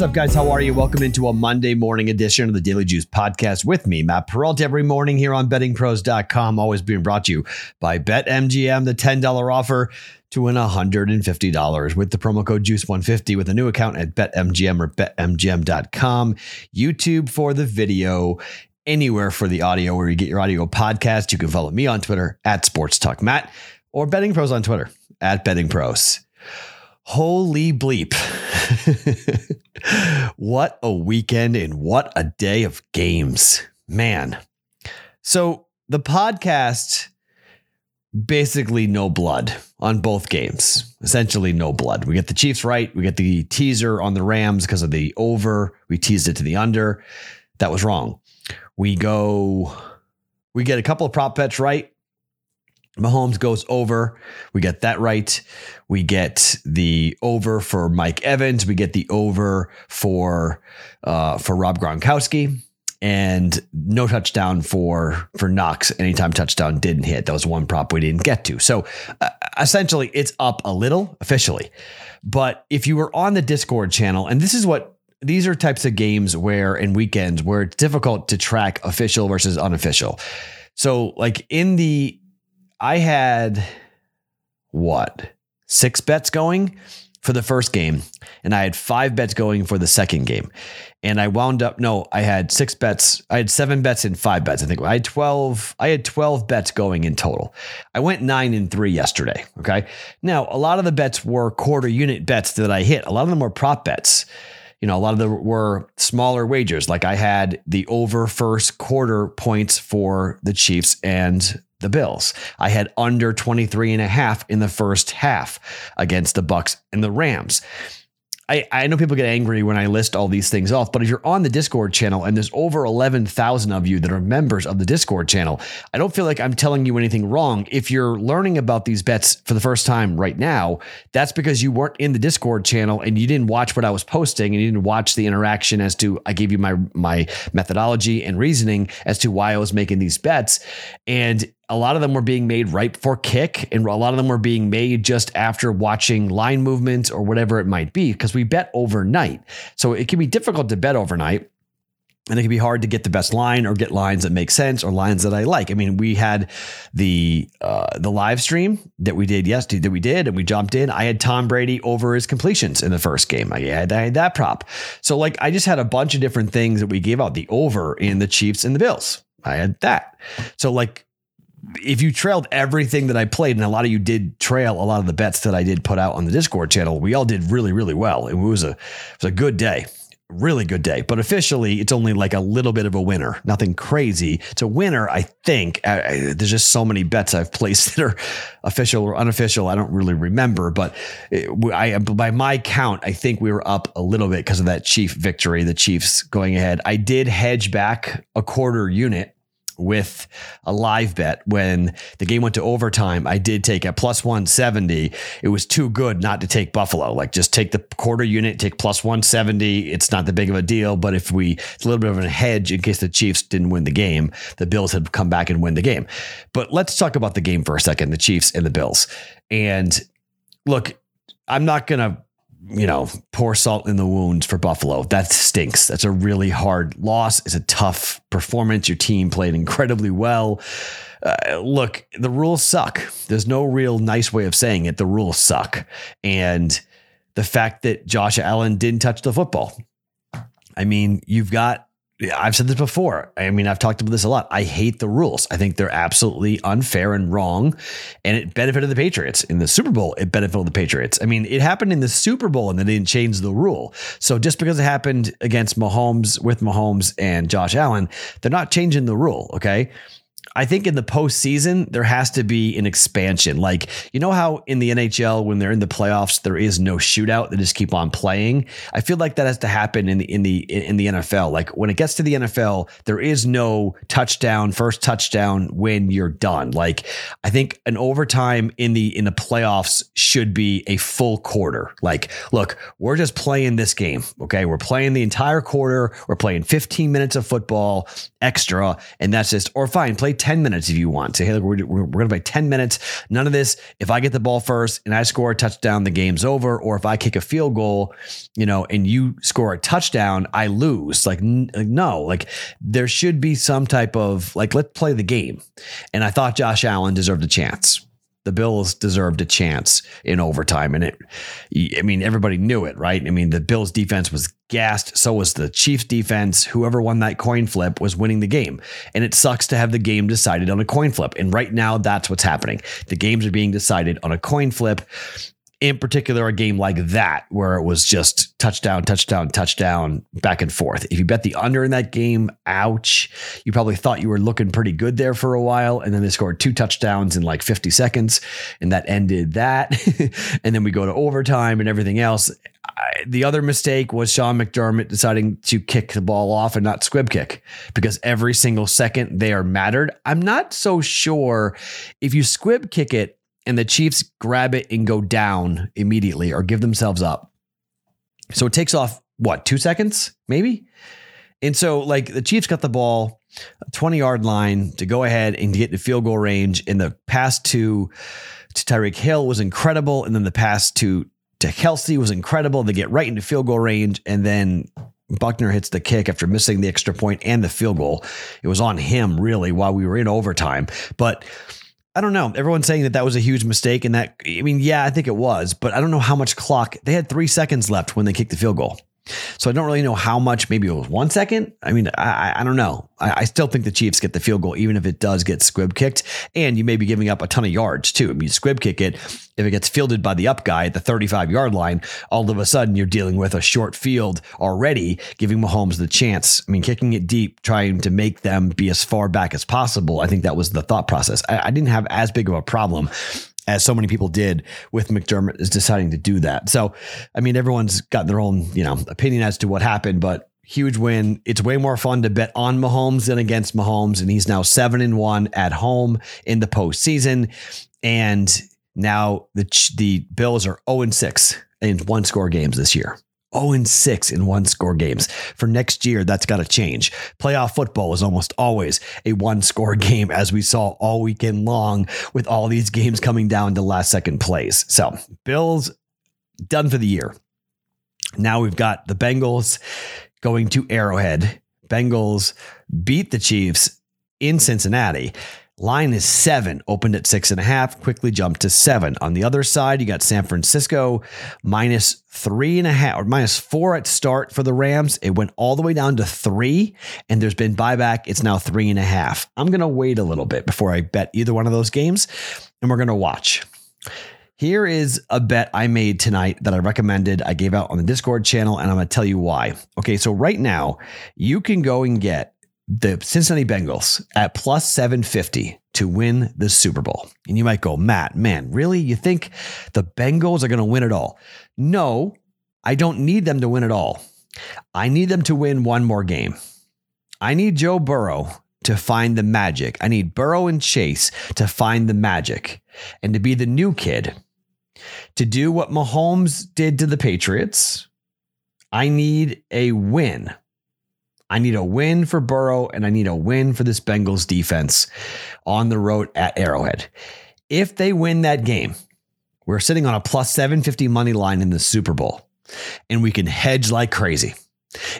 What's up, guys? How are you? Welcome into a Monday morning edition of the Daily Juice podcast with me, Matt Perrault, every morning here on bettingpros.com. Always being brought to you by BetMGM, the $10 offer to win $150 with the promo code JUICE150 with a new account at BetMGM or BetMGM.com. YouTube for the video, anywhere for the audio where you get your audio podcast. You can follow me on Twitter at Sports Talk Matt or Betting Pros on Twitter at Betting Pros. Holy bleep. what a weekend and what a day of games. Man. So the podcast basically no blood on both games. Essentially no blood. We get the Chiefs right. We get the teaser on the Rams because of the over. We teased it to the under. That was wrong. We go we get a couple of prop bets right. Mahomes goes over. We get that right. We get the over for Mike Evans. We get the over for uh, for Rob Gronkowski, and no touchdown for for Knox. Anytime touchdown didn't hit. That was one prop we didn't get to. So uh, essentially, it's up a little officially. But if you were on the Discord channel, and this is what these are types of games where in weekends where it's difficult to track official versus unofficial. So like in the I had what six bets going for the first game, and I had five bets going for the second game. And I wound up, no, I had six bets. I had seven bets and five bets. I think I had 12, I had 12 bets going in total. I went nine and three yesterday. Okay. Now, a lot of the bets were quarter unit bets that I hit. A lot of them were prop bets. You know, a lot of them were smaller wagers. Like I had the over first quarter points for the Chiefs and the Bills. I had under 23 and a half in the first half against the Bucks and the Rams. I, I know people get angry when I list all these things off, but if you're on the Discord channel and there's over 11,000 of you that are members of the Discord channel, I don't feel like I'm telling you anything wrong. If you're learning about these bets for the first time right now, that's because you weren't in the Discord channel and you didn't watch what I was posting and you didn't watch the interaction as to I gave you my my methodology and reasoning as to why I was making these bets. And a lot of them were being made right before kick, and a lot of them were being made just after watching line movements or whatever it might be, because we bet overnight. So it can be difficult to bet overnight. And it can be hard to get the best line or get lines that make sense or lines that I like. I mean, we had the uh, the live stream that we did yesterday that we did, and we jumped in. I had Tom Brady over his completions in the first game. I had, I had that prop. So like, I just had a bunch of different things that we gave out. The over in the Chiefs and the Bills. I had that. So like if you trailed everything that I played, and a lot of you did trail a lot of the bets that I did put out on the Discord channel, we all did really, really well. It was a it was a good day, really good day. But officially, it's only like a little bit of a winner, nothing crazy. It's a winner, I think. I, I, there's just so many bets I've placed that are official or unofficial. I don't really remember, but it, I by my count, I think we were up a little bit because of that Chief victory. The Chiefs going ahead. I did hedge back a quarter unit with a live bet when the game went to overtime. I did take a plus 170. It was too good not to take Buffalo. Like just take the quarter unit, take plus 170. It's not that big of a deal, but if we, it's a little bit of a hedge in case the Chiefs didn't win the game, the Bills had come back and win the game. But let's talk about the game for a second, the Chiefs and the Bills. And look, I'm not going to you know, pour salt in the wounds for Buffalo. That stinks. That's a really hard loss. It's a tough performance. Your team played incredibly well. Uh, look, the rules suck. There's no real nice way of saying it. The rules suck. And the fact that Josh Allen didn't touch the football. I mean, you've got I've said this before. I mean, I've talked about this a lot. I hate the rules. I think they're absolutely unfair and wrong. And it benefited the Patriots. In the Super Bowl, it benefited the Patriots. I mean, it happened in the Super Bowl and they didn't change the rule. So just because it happened against Mahomes with Mahomes and Josh Allen, they're not changing the rule. Okay. I think in the postseason, there has to be an expansion. Like, you know how in the NHL, when they're in the playoffs, there is no shootout, they just keep on playing. I feel like that has to happen in the in the in the NFL. Like when it gets to the NFL, there is no touchdown, first touchdown when you're done. Like I think an overtime in the in the playoffs should be a full quarter. Like, look, we're just playing this game. Okay. We're playing the entire quarter. We're playing 15 minutes of football extra, and that's just or fine, play play 10 minutes if you want. Say, hey, look, we're, we're, we're going to play 10 minutes. None of this. If I get the ball first and I score a touchdown, the game's over. Or if I kick a field goal, you know, and you score a touchdown, I lose. Like, n- no, like there should be some type of like, let's play the game. And I thought Josh Allen deserved a chance the Bills deserved a chance in overtime. And it, I mean, everybody knew it, right? I mean, the Bills defense was gassed. So was the Chiefs defense. Whoever won that coin flip was winning the game. And it sucks to have the game decided on a coin flip. And right now, that's what's happening. The games are being decided on a coin flip in particular a game like that where it was just touchdown touchdown touchdown back and forth. If you bet the under in that game ouch. You probably thought you were looking pretty good there for a while and then they scored two touchdowns in like 50 seconds and that ended that. And then we go to overtime and everything else. I, the other mistake was Sean McDermott deciding to kick the ball off and not squib kick because every single second there mattered. I'm not so sure if you squib kick it and the Chiefs grab it and go down immediately or give themselves up. So it takes off what, two seconds, maybe? And so, like, the Chiefs got the ball 20 yard line to go ahead and get to field goal range. And the pass to, to Tyreek Hill was incredible. And then the pass to, to Kelce was incredible. They get right into field goal range. And then Butker hits the kick after missing the extra point and the field goal. It was on him, really, while we were in overtime. But I don't know. Everyone's saying that that was a huge mistake, and that I mean, yeah, I think it was, but I don't know how much clock they had. Three seconds left when they kicked the field goal. So I don't really know how much. Maybe it was one second. I mean, I, I don't know. I, I, still think the Chiefs get the field goal, even if it does get squib kicked. And you may be giving up a ton of yards too. I mean, squib kick it. If it gets fielded by the up guy at the 35 yard line, all of a sudden you're dealing with a short field already, giving Mahomes the chance. I mean, kicking it deep, trying to make them be as far back as possible. I think that was the thought process. I, I didn't have as big of a problem as so many people did with McDermott is deciding to do that. So, I mean, everyone's got their own, you know, opinion as to what happened, but huge win. It's way more fun to bet on Mahomes than against Mahomes, and he's now seven and one at home in the postseason. And now the the Bills are 0 and six in one score games this year. 0 and 6 in one score games. For next year, that's got to change. Playoff football is almost always a one score game, as we saw all weekend long with all these games coming down to last second plays. So, Bills done for the year. Now we've got the Bengals going to Arrowhead. Bengals beat the Chiefs in Cincinnati. Line is seven, opened at six and a half, quickly jumped to seven. On the other side, you got San Francisco minus three and a half or minus four at start for the Rams. It went all the way down to three, and there's been buyback. It's now three and a half. I'm going to wait a little bit before I bet either one of those games, and we're going to watch. Here is a bet I made tonight that I recommended. I gave out on the Discord channel, and I'm going to tell you why. Okay, so right now, you can go and get the Cincinnati Bengals at plus 750 to win the Super Bowl. And you might go, Matt, man, really? You think the Bengals are going to win it all? No, I don't need them to win it all. I need them to win one more game. I need Joe Burrow to find the magic. I need Burrow and Chase to find the magic and to be the new kid. To do what Mahomes did to the Patriots, I need a win. I need a win for Burrow and I need a win for this Bengals defense on the road at Arrowhead. If they win that game, we're sitting on a plus 750 money line in the Super Bowl and we can hedge like crazy.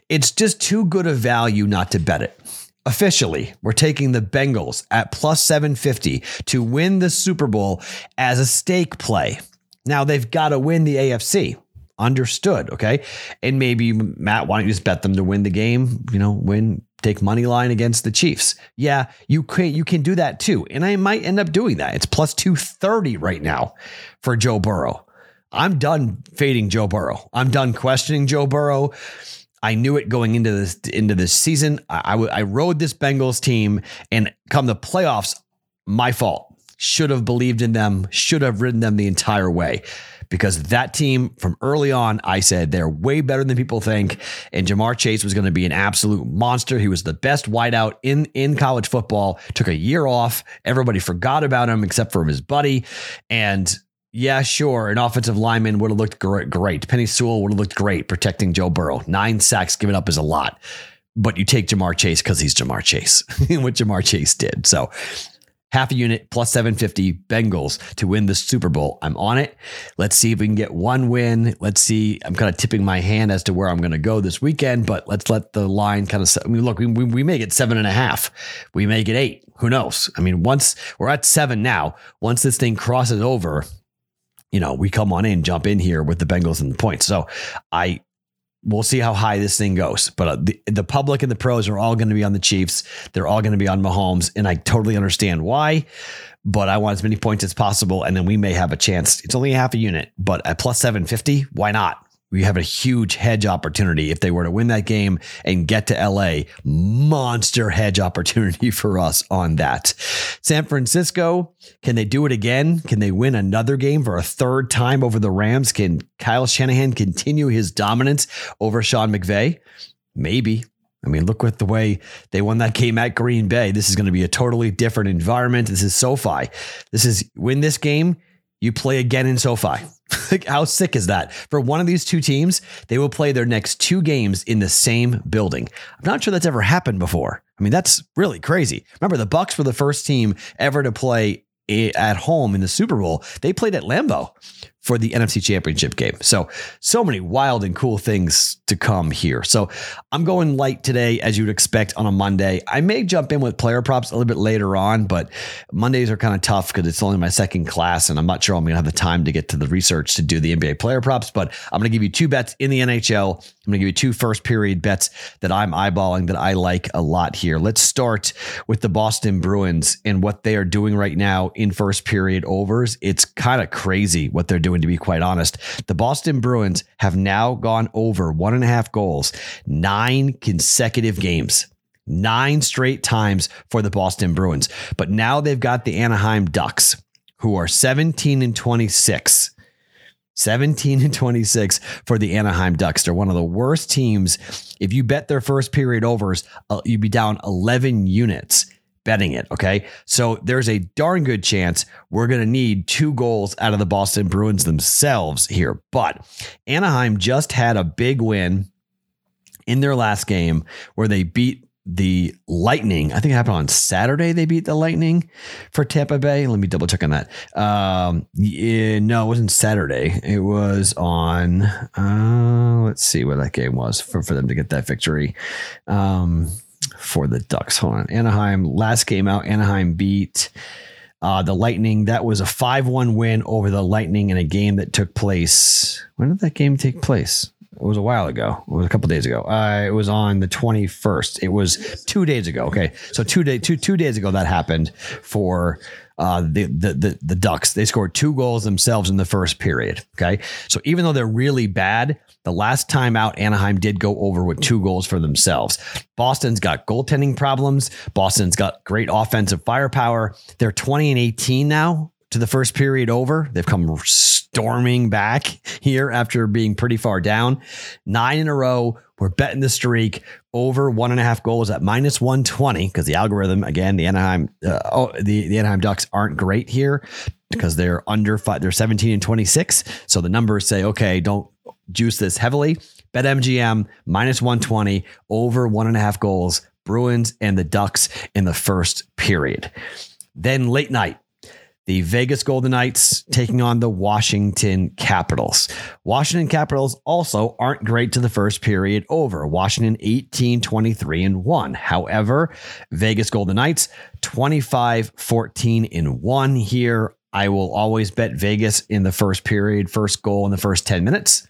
It's just too good a value not to bet it. Officially, we're taking the Bengals at plus 750 to win the Super Bowl as a stake play. Now they've got to win the AFC. Understood. Okay. And maybe, Matt, why don't you just bet them to win the game? You know, win, take money line against the Chiefs. Yeah, you can, you can do that too. And I might end up doing that. It's plus 230 right now for Joe Burrow. I'm done fading Joe Burrow. I'm done questioning Joe Burrow. I knew it going into this into this season. I, I, I rode this Bengals team, and come the playoffs, my fault. Should have believed in them. Should have ridden them the entire way because that team from early on, I said they're way better than people think. And Ja'Marr Chase was going to be an absolute monster. He was the best wideout in, in college football, took a year off. Everybody forgot about him except for his buddy. And yeah, sure. An offensive lineman would have looked great. Penei Sewell would have looked great protecting Joe Burrow. Nine sacks given up is a lot. but you take Ja'Marr Chase because he's Ja'Marr Chase, what Ja'Marr Chase did. So half a unit plus 750 Bengals to win the Super Bowl. I'm on it. Let's see if we can get one win. Let's see. I'm kind of tipping my hand as to where I'm going to go this weekend, but let's let the line kind of. I mean, look, we, we may get seven and a half. We may get eight. Who knows? I mean, once we're at seven now, once this thing crosses over, you know, we come on in, jump in here with the Bengals and the points. So I we'll see how high this thing goes. But uh, the, the public and the pros are all going to be on the Chiefs. They're all going to be on Mahomes. And I totally understand why. But I want as many points as possible. And then we may have a chance. It's only half a unit, but at plus 750, why not? We have a huge hedge opportunity if they were to win that game and get to LA. Monster hedge opportunity for us on that. San Francisco, can they do it again? Can they win another game for a third time over the Rams? Can Kyle Shanahan continue his dominance over Sean McVay? Maybe. I mean, look with the way they won that game at Green Bay. This is going to be a totally different environment. This is SoFi. This is win this game, you play again in SoFi. like, how sick is that? For one of these two teams, they will play their next two games in the same building. I'm not sure that's ever happened before. I mean, that's really crazy. Remember, the Bucks were the first team ever to play at home in the Super Bowl. They played at Lambeau for the NFC Championship game. So, so many wild and cool things to come here. So, I'm going light today, as you'd expect on a Monday. I may jump in with player props a little bit later on, but Mondays are kind of tough because it's only my second class, and I'm not sure I'm going to have the time to get to the research to do the NBA player props. But I'm going to give you two bets in the NHL. I'm going to give you two first period bets that I'm eyeballing that I like a lot here. Let's start with the Boston Bruins and what they are doing right now in first period overs. It's kind of crazy what they're doing doing, to be quite honest. The Boston Bruins have now gone over one and a half goals, nine consecutive games. Nine straight times for the Boston Bruins. But now they've got the Anaheim Ducks, who are 17 and 26. 17 and 26 for the Anaheim Ducks. They're one of the worst teams. If you bet their first period overs, uh, you'd be down 11 units betting it. Okay. So there's a darn good chance we're going to need two goals out of the Boston Bruins themselves here. But Anaheim just had a big win in their last game where they beat the Lightning. I think it happened on Saturday. They beat the Lightning for Tampa Bay. Let me double check on that. Um, yeah, no, it wasn't Saturday. It was on. Uh, let's see what that game was for for them to get that victory. Um, for the Ducks. Hold on. Anaheim, last game out, Anaheim beat uh, the Lightning. That was a 5 1 win over the Lightning in a game that took place. When did that game take place? It was a while ago. It was a couple days ago. Uh, it was on the 21st. It was two days ago. Okay. So two, day, two, two days ago that happened for uh, the, the, the the Ducks. They scored two goals themselves in the first period. Okay, so even though they're really bad, the last time out, Anaheim did go over with two goals for themselves. Boston's got goaltending problems. Boston's got great offensive firepower. They're twenty and eighteen now to the first period over. They've come storming back here after being pretty far down. Nine in a row. We're betting the streak over one and a half goals at minus 120 because the algorithm, again, the Anaheim, uh, oh, the, the Anaheim Ducks aren't great here because they're under five, they're 17 and 26. So the numbers say, okay, don't juice this heavily. Bet MGM minus 120 over one and a half goals, Bruins and the Ducks in the first period. Then late night, the Vegas Golden Knights taking on the Washington Capitals. Washington Capitals also aren't great to the first period over. Washington 18 23 and 1. However, Vegas Golden Knights 25 14 and 1 here. I will always bet Vegas in the first period, first goal in the first 10 minutes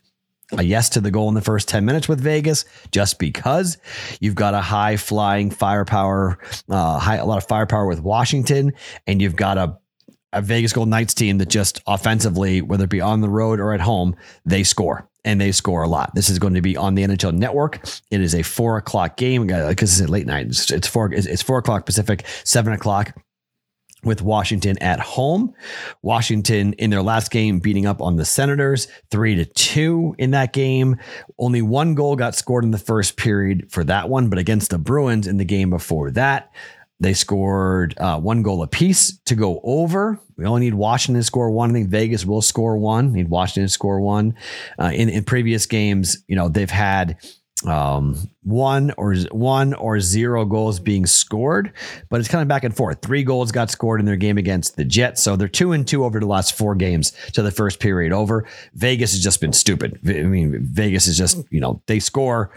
a yes to the goal in the first 10 minutes with Vegas just because you've got a high flying firepower, uh, high, a lot of firepower with Washington, and you've got a a Vegas Golden Knights team that just offensively, whether it be on the road or at home, they score and they score a lot. This is going to be on the NHL Network. It is a four o'clock game uh, because it's late night. It's, it's four. It's four o'clock Pacific, seven o'clock with Washington at home. Washington in their last game beating up on the Senators 3 to 2 in that game. Only one goal got scored in the first period for that one, but against the Bruins in the game before that, they scored uh, one goal apiece to go over. We only need Washington to score one. I think Vegas will score one. Need Washington to score one. Uh, in in previous games, you know they've had um, one or one or zero goals being scored, but it's kind of back and forth. Three goals got scored in their game against the Jets, so they're two and two over the last four games to the first period over. Vegas has just been stupid. I mean, Vegas is just you know they score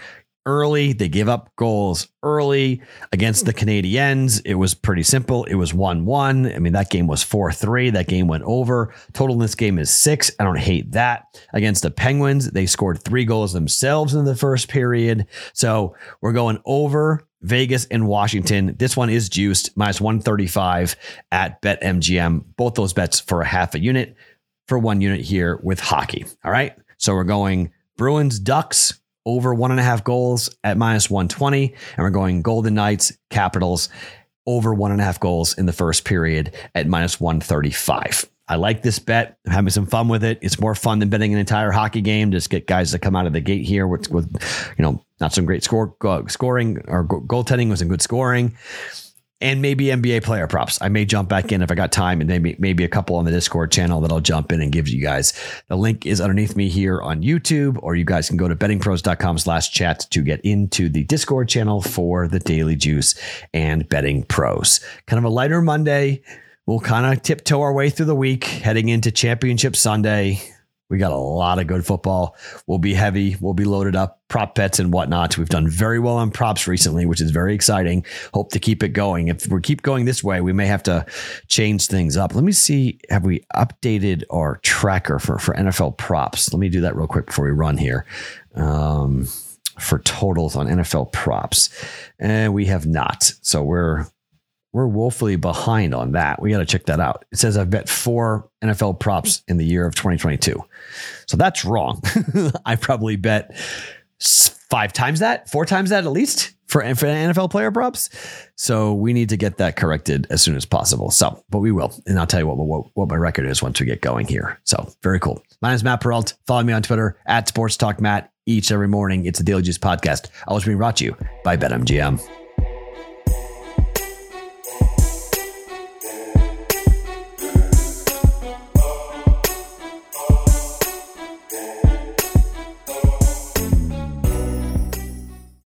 early. They give up goals early against the hmm. Canadiens. It was pretty simple. It was 1 1. I mean, that game was 4 3. That game went over. Total in this game is six. I don't hate that. Against the Penguins, they scored three goals themselves in the first period. So we're going over. Vegas and Washington. This one is juiced minus 135 at BetMGM. Both those bets for a half a unit for one unit here with hockey. All right. So we're going Bruins, Ducks, over one and a half goals at minus 120. And we're going Golden Knights, Capitals over one and a half goals in the first period at minus 135. I like this bet. I'm having some fun with it. It's more fun than betting an entire hockey game. Just get guys to come out of the gate here with, with you know, not some great score, uh, scoring or goaltending was some good scoring and maybe NBA player props. I may jump back in if I got time and maybe maybe a couple on the Discord channel that I'll jump in and give you guys. The link is underneath me here on YouTube, or you guys can go to bettingpros.com slash chat to get into the Discord channel for the Daily Juice and Betting Pros. Kind of a lighter Monday. We'll kind of tiptoe our way through the week heading into Championship Sunday. We got a lot of good football. We'll be heavy. We'll be loaded up, prop bets and whatnot. We've done very well on props recently, which is very exciting. Hope to keep it going. If we keep going this way, we may have to change things up. Let me see. Have we updated our tracker for, for NFL props? Let me do that real quick before we run here. Um, for totals on NFL props. And we have not. So we're we're woefully behind on that. We got to check that out. It says I've bet four NFL props in the year of 2022. So that's wrong. I probably bet five times that, four times that at least for, NFL player props. So we need to get that corrected as soon as possible. So, but we will. And I'll tell you what, what, what my record is once we get going here. So very cool. My name is Matt Perrault. Follow me on Twitter at Sports Talk Matt each every morning. It's the Daily Juice podcast. Always being brought to you by BetMGM.